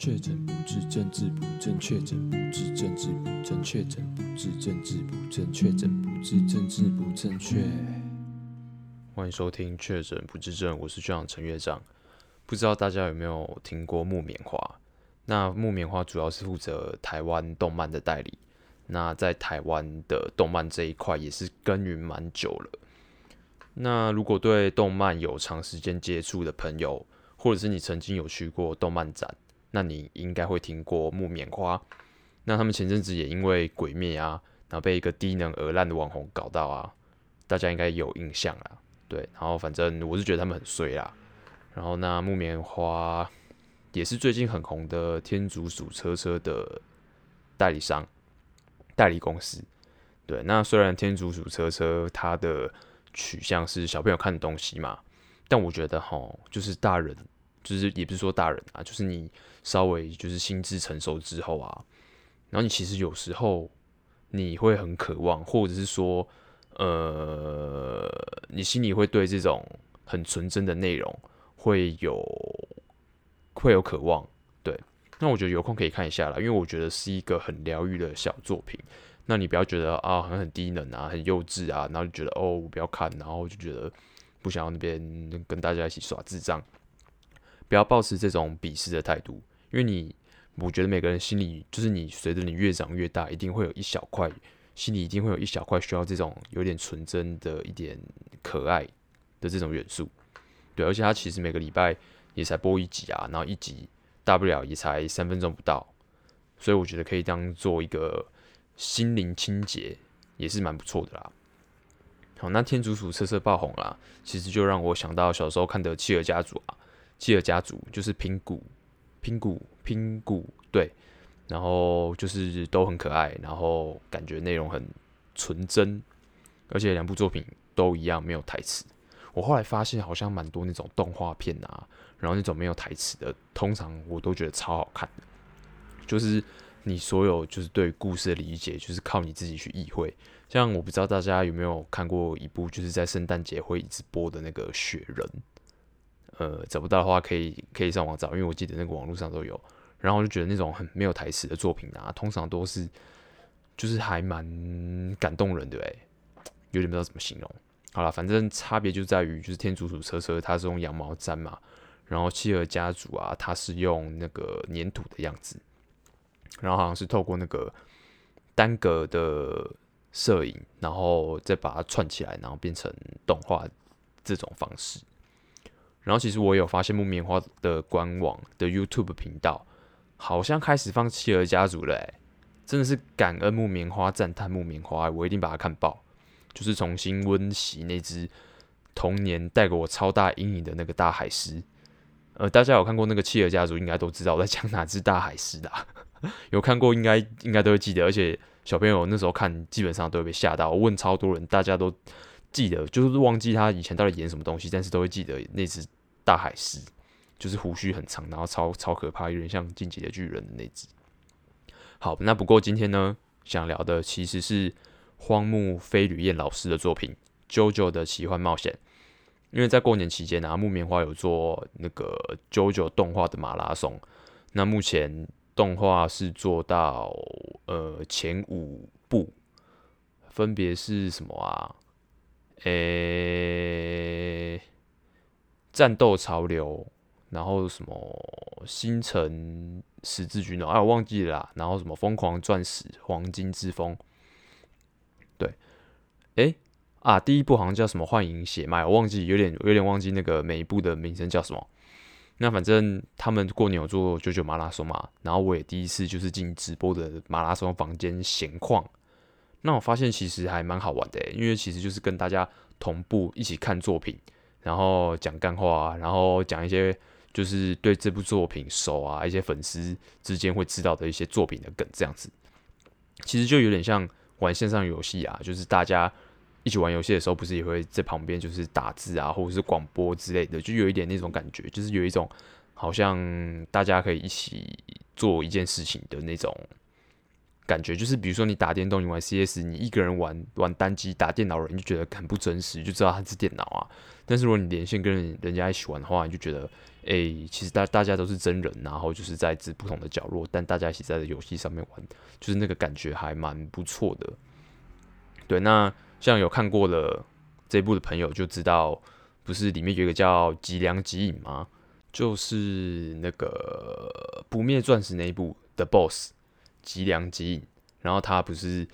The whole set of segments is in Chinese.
确诊不治，政治不正确；确诊不治，政治不正确；确诊不治，政治不正确；确诊不治，政治不正确。欢迎收听《确诊不治症》，我是学长陈乐章。不知道大家有没有听过木棉花？那木棉花主要是负责台湾动漫的代理。那在台湾的动漫这一块也是耕耘蛮久了。那如果对动漫有长时间接触的朋友，或者是你曾经有去过动漫展，那你应该会听过木棉花。那他们前阵子也因为鬼灭啊，然后被一个低能而烂的网红搞到啊，大家应该有印象啦。对，然后反正我是觉得他们很衰啦。然后那木棉花也是最近很红的天竺鼠车车的代理商、代理公司。对，那虽然天竺鼠车车它的取向是小朋友看的东西嘛，但我觉得哈，就是大人。就是也不是说大人啊，就是你稍微就是心智成熟之后啊，然后你其实有时候你会很渴望，或者是说，呃，你心里会对这种很纯真的内容会有会有渴望，对。那我觉得有空可以看一下啦，因为我觉得是一个很疗愈的小作品。那你不要觉得啊，很很低能啊，很幼稚啊，然后就觉得哦，我不要看，然后就觉得不想要那边跟大家一起耍智障。不要抱持这种鄙视的态度，因为你，我觉得每个人心里，就是你随着你越长越大，一定会有一小块，心里一定会有一小块需要这种有点纯真的一点可爱的这种元素。对，而且它其实每个礼拜也才播一集啊，然后一集大不了也才三分钟不到，所以我觉得可以当做一个心灵清洁，也是蛮不错的啦。好，那天竺鼠瑟瑟爆红啦，其实就让我想到小时候看的《企鹅家族》啊。企鹅家族就是拼骨，拼骨，拼骨，对，然后就是都很可爱，然后感觉内容很纯真，而且两部作品都一样没有台词。我后来发现好像蛮多那种动画片啊，然后那种没有台词的，通常我都觉得超好看的。就是你所有就是对故事的理解，就是靠你自己去意会。像我不知道大家有没有看过一部，就是在圣诞节会一直播的那个《雪人》。呃，找不到的话可以可以上网找，因为我记得那个网络上都有。然后我就觉得那种很没有台词的作品啊，通常都是就是还蛮感动人的哎，有点不知道怎么形容。好了，反正差别就在于，就是天竺鼠车车它是用羊毛毡嘛，然后企鹅家族啊，它是用那个粘土的样子，然后好像是透过那个单格的摄影，然后再把它串起来，然后变成动画这种方式。然后其实我有发现木棉花的官网的 YouTube 频道好像开始放企鹅家族了，哎，真的是感恩木棉花，赞叹木棉花，我一定把它看爆，就是重新温习那只童年带给我超大阴影的那个大海狮。呃，大家有看过那个企鹅家族，应该都知道我在讲哪只大海狮的，有看过应该应该都会记得，而且小朋友那时候看基本上都会被吓到，我问超多人，大家都。记得就是忘记他以前到底演什么东西，但是都会记得那只大海狮，就是胡须很长，然后超超可怕，有点像进击的巨人的那只。好，那不过今天呢，想聊的其实是荒木飞吕彦老师的作品《JoJo 的奇幻冒险》，因为在过年期间啊，木棉花有做那个 JoJo 动画的马拉松，那目前动画是做到呃前五部，分别是什么啊？诶、战斗潮流，然后什么星辰十字军哦，哎，我忘记了。然后什么疯狂钻石、黄金之风，对，诶、啊，第一部好像叫什么幻影血脉，我忘记，有点有点忘记那个每一部的名称叫什么。那反正他们过年有做九九马拉松嘛，然后我也第一次就是进直播的马拉松房间闲逛。那我发现其实还蛮好玩的，因为其实就是跟大家同步一起看作品，然后讲干话，然后讲一些就是对这部作品熟啊，一些粉丝之间会知道的一些作品的梗这样子。其实就有点像玩线上游戏啊，就是大家一起玩游戏的时候，不是也会在旁边就是打字啊，或者是广播之类的，就有一点那种感觉，就是有一种好像大家可以一起做一件事情的那种。感觉，就是比如说你打电动，你玩 CS，你一个人玩玩单机打电脑人，你就觉得很不真实，就知道它是电脑啊。但是如果你连线跟人家一起玩的话，你就觉得，哎、其实大大家都是真人，然后就是在不同的角落，但大家一起在这游戏上面玩，就是那个感觉还蛮不错的。对，那像有看过了这一部的朋友就知道，不是里面有一个叫吉良吉影吗？就是那个不灭钻石那一部的 BOSS。吉良吉影，然后他不是，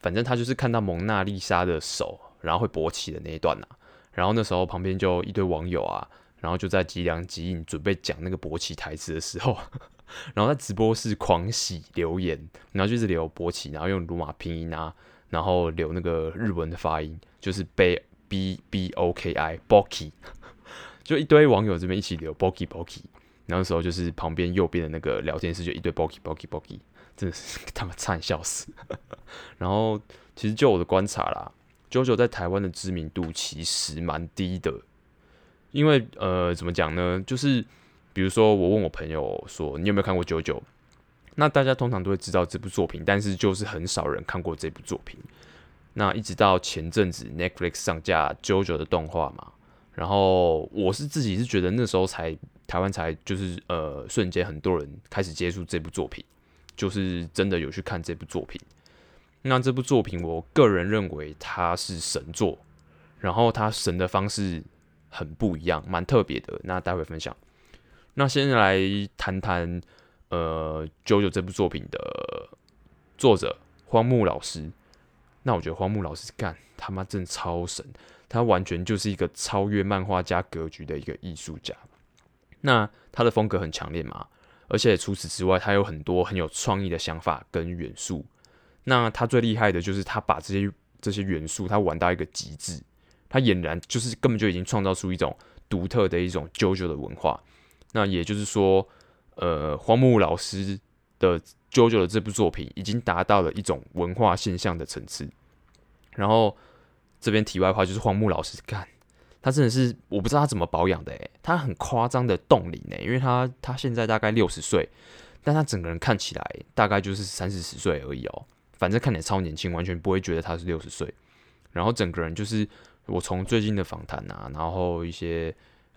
反正他就是看到蒙娜丽莎的手，然后会勃起的那一段呐、啊。然后那时候旁边就一堆网友啊，然后就在吉良吉影准备讲那个勃起台词的时候，然后在直播室狂喜留言，然后就是留勃起，然后用罗马拼音啊，然后留那个日文的发音，就是 B B B O K I Boki，就一堆网友这边一起留 Boki Boki，然后那时候就是旁边右边的那个聊天室就一堆 Boki Boki Boki。真的是他们差点笑死。然后，其实就我的观察啦，JoJo 在台湾的知名度其实蛮低的。因为呃，怎么讲呢？就是比如说，我问我朋友说，你有没有看过 JoJo？那大家通常都会知道这部作品，但是就是很少人看过这部作品。那一直到前阵子 Netflix 上架 JoJo 的动画嘛，然后我是自己是觉得那时候才台湾才就是呃瞬间很多人开始接触这部作品。就是真的有去看这部作品，那这部作品我个人认为它是神作，然后它神的方式很不一样，蛮特别的。那待会分享。那先来谈谈呃《JoJo》这部作品的作者荒木老师。那我觉得荒木老师干他妈真的超神，他完全就是一个超越漫画家格局的一个艺术家。那他的风格很强烈嘛？而且除此之外，他有很多很有创意的想法跟元素。那他最厉害的就是他把这些这些元素，他玩到一个极致。他俨然就是根本就已经创造出一种独特的一种 JoJo 的文化。那也就是说，呃，荒木老师的 JoJo 的这部作品已经达到了一种文化现象的层次。然后这边题外话就是荒木老师干。他真的是我不知道他怎么保养的诶，他很夸张的冻龄诶，因为他他现在大概六十岁，但他整个人看起来大概就是三四十岁而已哦，反正看起来超年轻，完全不会觉得他是六十岁。然后整个人就是我从最近的访谈啊，然后一些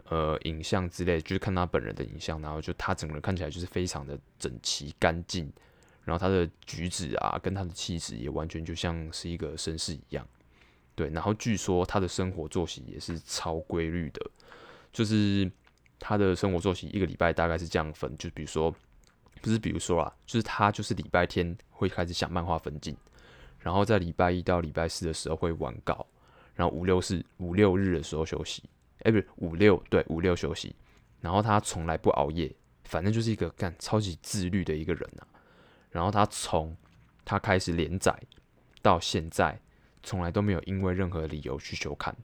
呃影像之类，就是看他本人的影像，然后就他整个人看起来就是非常的整齐干净，然后他的举止啊，跟他的气质也完全就像是一个绅士一样。对，然后据说他的生活作息也是超规律的，就是他的生活作息一个礼拜大概是这样分，就比如说，不是比如说啊，就是他就是礼拜天会开始想漫画分镜，然后在礼拜一到礼拜四的时候会完稿，然后五六四五六日的时候休息，哎，不是五六对五六休息，然后他从来不熬夜，反正就是一个干超级自律的一个人啊，然后他从他开始连载到现在。从来都没有因为任何理由去休刊，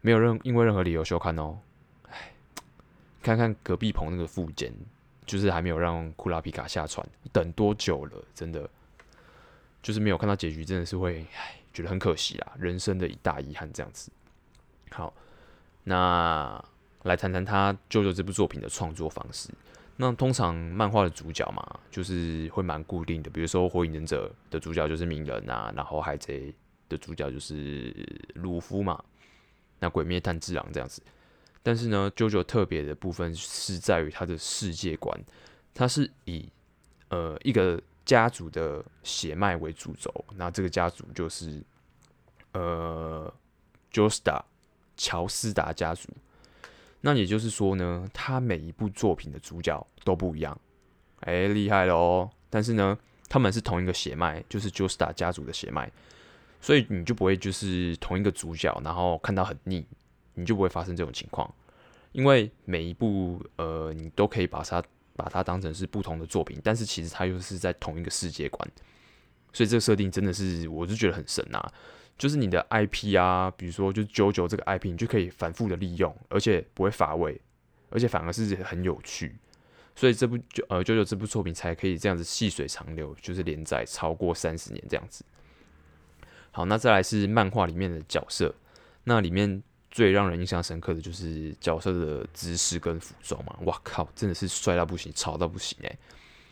没有任因为任何理由休刊哦。哎，看看隔壁棚那个富坚，就是还没有让库拉皮卡下船，等多久了？真的，就是没有看到结局，真的是会哎觉得很可惜啦，人生的一大遗憾这样子。好，那来谈谈他舅舅这部作品的创作方式。那通常漫画的主角嘛，就是会蛮固定的，比如说《火影忍者》的主角就是鸣人啊，然后《海贼》的主角就是鲁夫嘛，那《鬼灭》炭治郎这样子。但是呢舅舅特别的部分是在于他的世界观，它是以呃一个家族的血脉为主轴，那这个家族就是呃 Joestar 乔斯达家族。那也就是说呢，他每一部作品的主角都不一样，哎、厉害了哦！但是呢，他们是同一个血脉，就是 j o s t a 家族的血脉，所以你就不会就是同一个主角，然后看到很腻，你就不会发生这种情况，因为每一部呃，你都可以把它把它当成是不同的作品，但是其实它又是在同一个世界观，所以这个设定真的是，我就觉得很神啊。就是你的 IP 啊，比如说就九九这个 IP，你就可以反复的利用，而且不会乏味，而且反而是很有趣，所以这部就呃九九这部作品才可以这样子细水长流，就是连载超过三十年这样子。好，那再来是漫画里面的角色，那里面最让人印象深刻的就是角色的姿势跟服装嘛，哇靠，真的是帅到不行，潮到不行诶、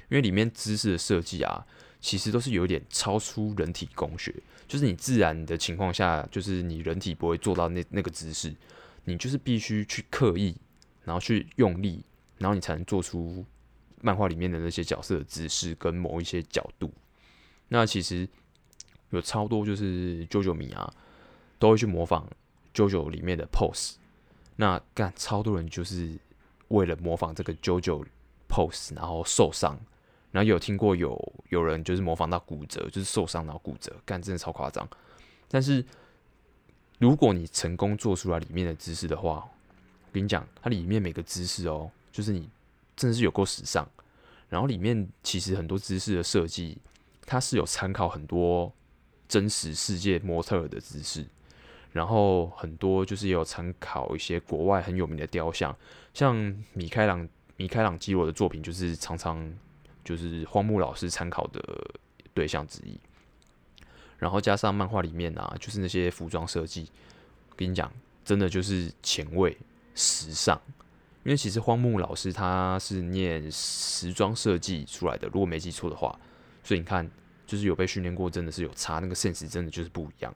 因为里面姿势的设计啊。其实都是有点超出人体工学，就是你自然的情况下，就是你人体不会做到那那个姿势，你就是必须去刻意，然后去用力，然后你才能做出漫画里面的那些角色的姿势跟某一些角度。那其实有超多就是 JoJo 迷啊，都会去模仿 JoJo 里面的 pose。那干超多人就是为了模仿这个 JoJo pose，然后受伤。然后有听过有有人就是模仿到骨折，就是受伤然后骨折，干真的超夸张。但是如果你成功做出来里面的姿势的话，我跟你讲，它里面每个姿势哦，就是你真的是有够时尚。然后里面其实很多姿势的设计，它是有参考很多真实世界模特的姿势，然后很多就是也有参考一些国外很有名的雕像，像米开朗米开朗基罗的作品，就是常常。就是荒木老师参考的对象之一，然后加上漫画里面啊，就是那些服装设计，跟你讲，真的就是前卫时尚。因为其实荒木老师他是念时装设计出来的，如果没记错的话，所以你看，就是有被训练过，真的是有差，那个现实真的就是不一样。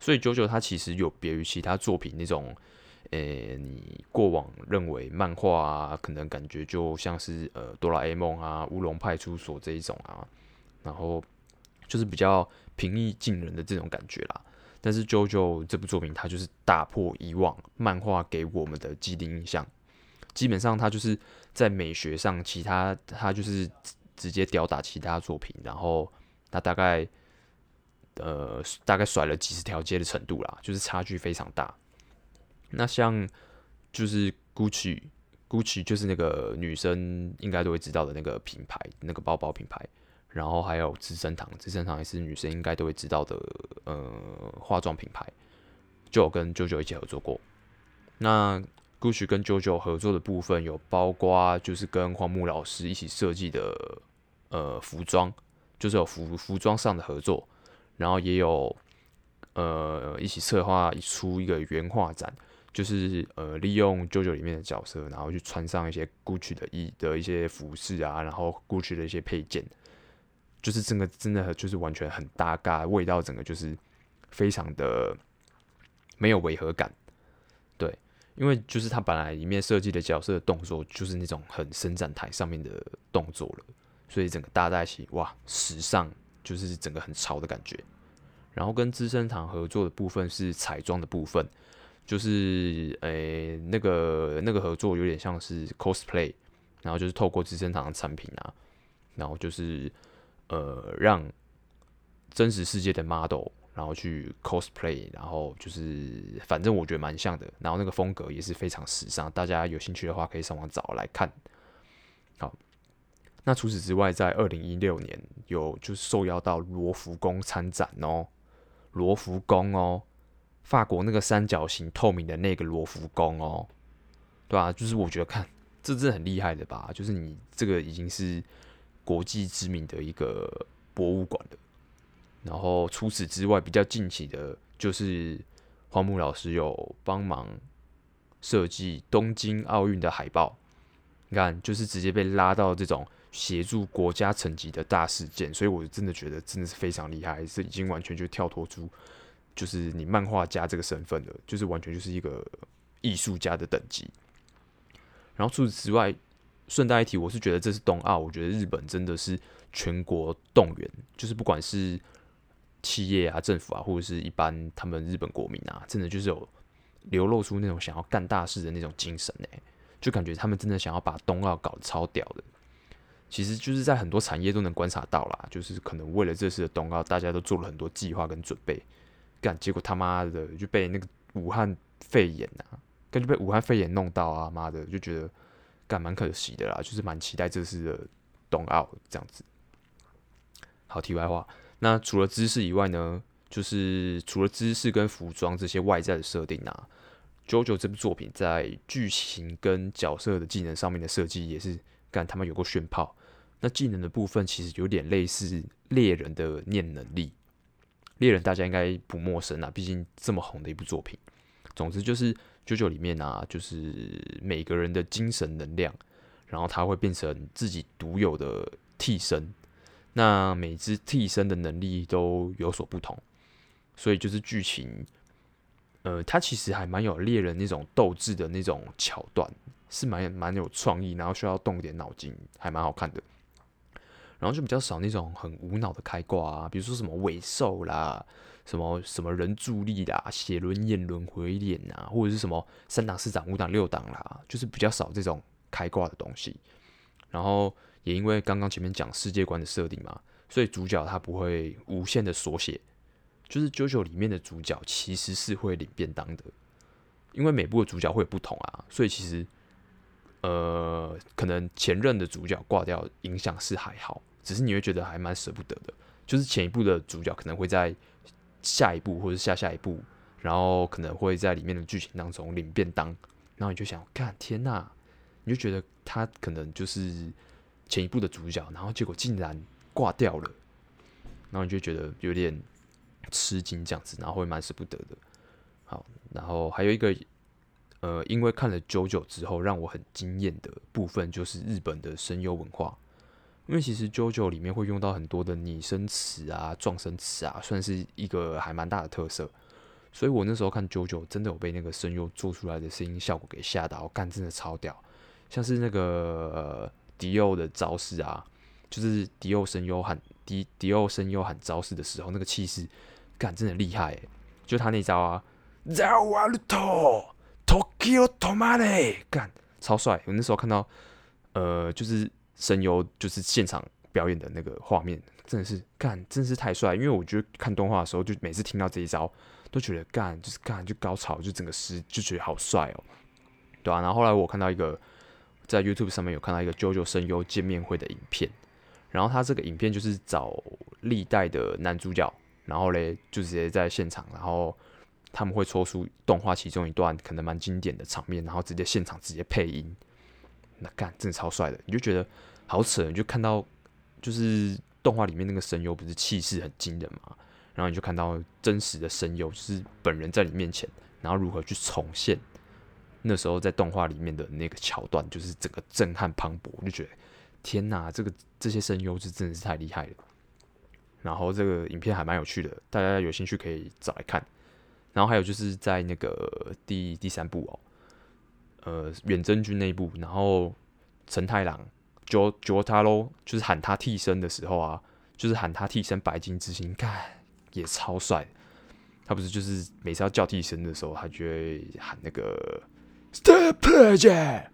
所以 JoJo 他其实有别于其他作品那种。诶、你过往认为漫画啊，可能感觉就像是呃哆啦 A 梦啊、乌龙派出所这一种啊，然后就是比较平易近人的这种感觉啦。但是 JoJo 这部作品，它就是打破以往漫画给我们的既定印象，基本上它就是在美学上，其他它就是直接吊打其他作品，然后它大概呃大概甩了几十条街的程度啦，就是差距非常大。那像就是 Gucci，Gucci 就是那个女生应该都会知道的那个品牌，那个包包品牌。然后还有资生堂，资生堂也是女生应该都会知道的，呃，化妆品牌，就有跟 JoJo 一起合作过。那 Gucci 跟 JoJo 合作的部分有包括就是跟荒木老师一起设计的呃服装，就是有服服装上的合作，然后也有呃一起策划出一个原画展。就是呃，利用 JoJo 里面的角色，然后去穿上一些 Gucci 的衣的一些服饰啊，然后 Gucci 的一些配件，就是整个真的就是完全很搭嘎，味道整个就是非常的没有违和感。对，因为就是他本来里面设计的角色的动作就是那种很伸展台上面的动作了，所以整个搭在一起，哇，时尚就是整个很潮的感觉。然后跟资生堂合作的部分是彩妆的部分。就是诶、那个那个合作有点像是 cosplay，然后就是透过资生堂的产品啊，然后就是呃让真实世界的 model，然后去 cosplay，然后就是反正我觉得蛮像的，然后那个风格也是非常时尚，大家有兴趣的话可以上网找来看。好，那除此之外，在二零一六年有就是受邀到罗浮宫参展哦，罗浮宫哦。法国那个三角形透明的那个罗浮宫哦，对啊，就是我觉得看这真的很厉害的吧，就是你这个已经是国际知名的一个博物馆了。然后除此之外，比较近期的，就是荒木老师有帮忙设计东京奥运的海报。你看，就是直接被拉到这种协助国家层级的大事件，所以我真的觉得真的是非常厉害，是已经完全就跳脱出。就是你漫画家这个身份的，就是完全就是一个艺术家的等级。然后除此之外，顺带一提，我是觉得这是冬奥，我觉得日本真的是全国动员，就是不管是企业啊、政府啊，或者是一般他们日本国民啊，真的就是有流露出那种想要干大事的那种精神哎，就感觉他们真的想要把冬奥搞得超屌的。其实就是在很多产业都能观察到啦，就是可能为了这次的冬奥，大家都做了很多计划跟准备。干，结果他妈的就被那个武汉肺炎啊，根本就被武汉肺炎弄到啊，妈的就觉得干蛮可惜的啦，就是蛮期待这次的冬奥这样子。好，题外话，那除了姿势以外呢，就是除了姿势跟服装这些外在的设定啊，JoJo 这部作品在剧情跟角色的技能上面的设计也是干他妈有过炫炮。那技能的部分其实有点类似猎人的念能力。猎人大家应该不陌生啊，毕竟这么红的一部作品。总之就是《JoJo》里面啊，就是每个人的精神能量，然后他会变成自己独有的替身。那每只替身的能力都有所不同，所以就是剧情，呃，它其实还蛮有猎人那种斗志的那种桥段，是蛮蛮有创意，然后需要动点脑筋，还蛮好看的。然后就比较少那种很无脑的开挂啊，比如说什么尾兽啦，什么什么人助力啦，血轮眼轮回脸啊，或者是什么三档四档五档六档啦，就是比较少这种开挂的东西。然后也因为刚刚前面讲世界观的设定嘛，所以主角他不会无限的缩写，就是 JoJo 里面的主角其实是会领便当的，因为每部的主角会有不同啊，所以其实呃，可能前任的主角挂掉影响是还好。只是你会觉得还蛮舍不得的，就是前一部的主角可能会在下一部或者下下一部，然后可能会在里面的剧情当中领便当，然后你就想，看天呐，你就觉得他可能就是前一部的主角，然后结果竟然挂掉了，然后你就觉得有点吃惊这样子，然后会蛮舍不得的。好，然后还有一个，呃，因为看了久久之后，让我很惊艳的部分就是日本的声优文化。因为其实 JoJo 里面会用到很多的拟声词啊、状声词啊，算是一个还蛮大的特色。所以我那时候看 JoJo 真的有被那个声优做出来的声音效果给吓到，干真的超屌。像是那个、迪奥的招式啊，就是迪奥声优喊迪迪奥声优喊招式的时候，那个气势干真的厉害。就他那招啊，ZA 瓦鲁托，Tokyo Tomare，干超帅。我那时候看到，呃，就是。声优就是现场表演的那个画面，真的是干，真是太帅。因为我觉得看动画的时候，就每次听到这一招，都觉得干，就是干，就高潮，就整个诗就觉得好帅哦，对啊，然后后来我看到一个在 YouTube 上面有看到一个 JoJo 声优见面会的影片，然后他这个影片就是找历代的男主角，然后嘞就直接在现场，然后他们会抽出动画其中一段可能蛮经典的场面，然后直接现场直接配音。那干真的超帅的，你就觉得好扯，你就看到就是动画里面那个声优不是气势很惊人嘛，然后你就看到真实的声优就是本人在你面前，然后如何去重现那时候在动画里面的那个桥段，就是整个震撼磅礴，我就觉得天哪，这个这些声优是真的是太厉害了。然后这个影片还蛮有趣的，大家有兴趣可以找来看。然后还有就是在那个第第三部哦。呃，远征军那部，然后承太郎 Jo Jotaro 就是喊他替身的时候啊，就是喊他替身白金之星，看也超帅。他不是就是每次要叫替身的时候，他就会喊那个 Step Project，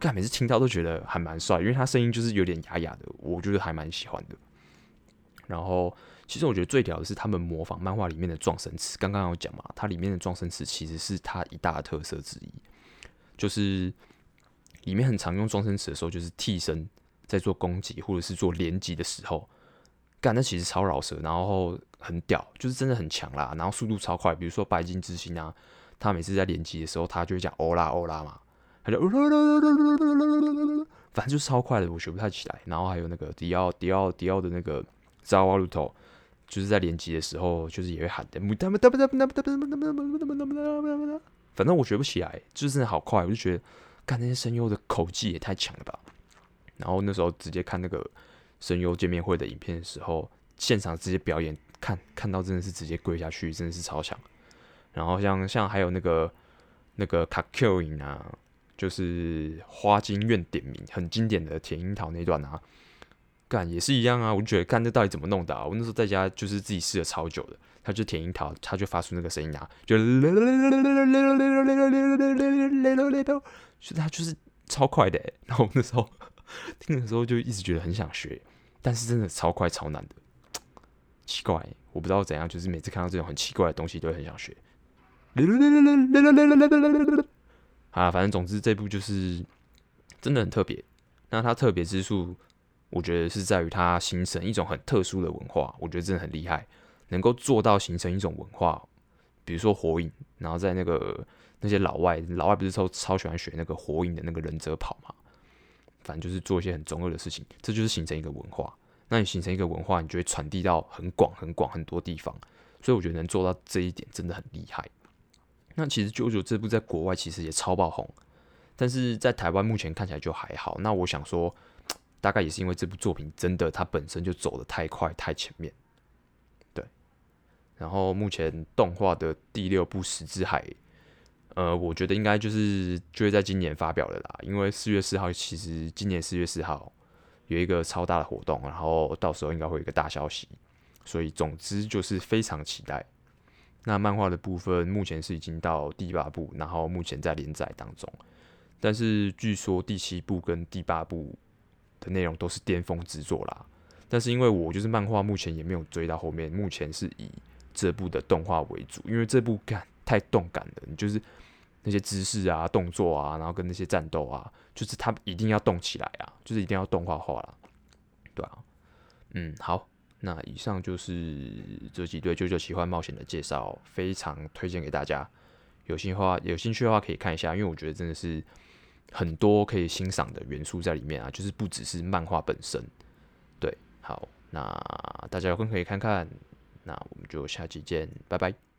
看每次听到都觉得还蛮帅，因为他声音就是有点哑哑的，我觉得还蛮喜欢的。然后，其实我觉得最屌的是他们模仿漫画里面的撞声词，刚刚有讲嘛，它里面的撞声词其实是它一大特色之一。就是里面很常用装声词的时候，就是替身在做攻击或者是做连击的时候，干，那其实超饶舌，然后很屌，就是真的很强啦，然后速度超快。比如说白金之星啊，他每次在连击的时候，他就会讲欧拉欧拉嘛，他就反正就是超快的，我学不太起来。然后还有那个迪奥迪奥迪奥的那个扎瓦鲁托，就是在连击的时候，就是也会喊的。反正我学不起来，就是真的好快，我就觉得，干那些声优的口技也太强了吧。然后那时候直接看那个声优见面会的影片的时候，现场直接表演，看看到真的是直接跪下去，真的是超强。然后像像还有那个那个卡 Q 影啊，就是花京院点名很经典的甜樱桃那段啊，干也是一样啊，我就觉得看这到底怎么弄的啊？我那时候在家就是自己试了超久的。他就舔樱桃，他就发出那个声音啊，就，就他就是超快的。然后那时候听的时候就一直觉得很想学，但是真的超快超难的，奇怪，我不知道怎样，就是每次看到这种很奇怪的东西都很想学。啊，反正总之这部就是真的很特别。那它特别之处，我觉得是在于它形成一种很特殊的文化，我觉得真的很厉害。能够做到形成一种文化，比如说火影，然后在那个那些老外，老外不是超超喜欢学那个火影的那个忍者跑嘛？反正就是做一些很中二的事情，这就是形成一个文化。那你形成一个文化，你就会传递到很广、很广很多地方。所以我觉得能做到这一点真的很厉害。那其实《JoJo》这部在国外其实也超爆红，但是在台湾目前看起来就还好。那我想说，大概也是因为这部作品真的它本身就走得太快太前面，对。然后目前动画的第六部《十之海》，呃，我觉得应该就是就会在今年发表了啦，因为四月四号其实今年四月四号有一个超大的活动，然后到时候应该会有一个大消息，所以总之就是非常期待。那漫画的部分目前是已经到第八部，然后目前在连载当中，但是据说第七部跟第八部的内容都是巅峰之作啦。但是因为我就是漫画，目前也没有追到后面，目前是以这部的动画为主，因为这部感太动感了，你就是那些姿势啊、动作啊，然后跟那些战斗啊，就是它一定要动起来啊，就是一定要动画化啦，对啊，嗯，好。那以上就是这几对《舅舅奇幻冒险》的介绍，非常推荐给大家。有兴趣的话，有兴趣的话可以看一下，因为我觉得真的是很多可以欣赏的元素在里面啊，就是不只是漫画本身。对，好，那大家有空可以看看。那我们就下期见，拜拜。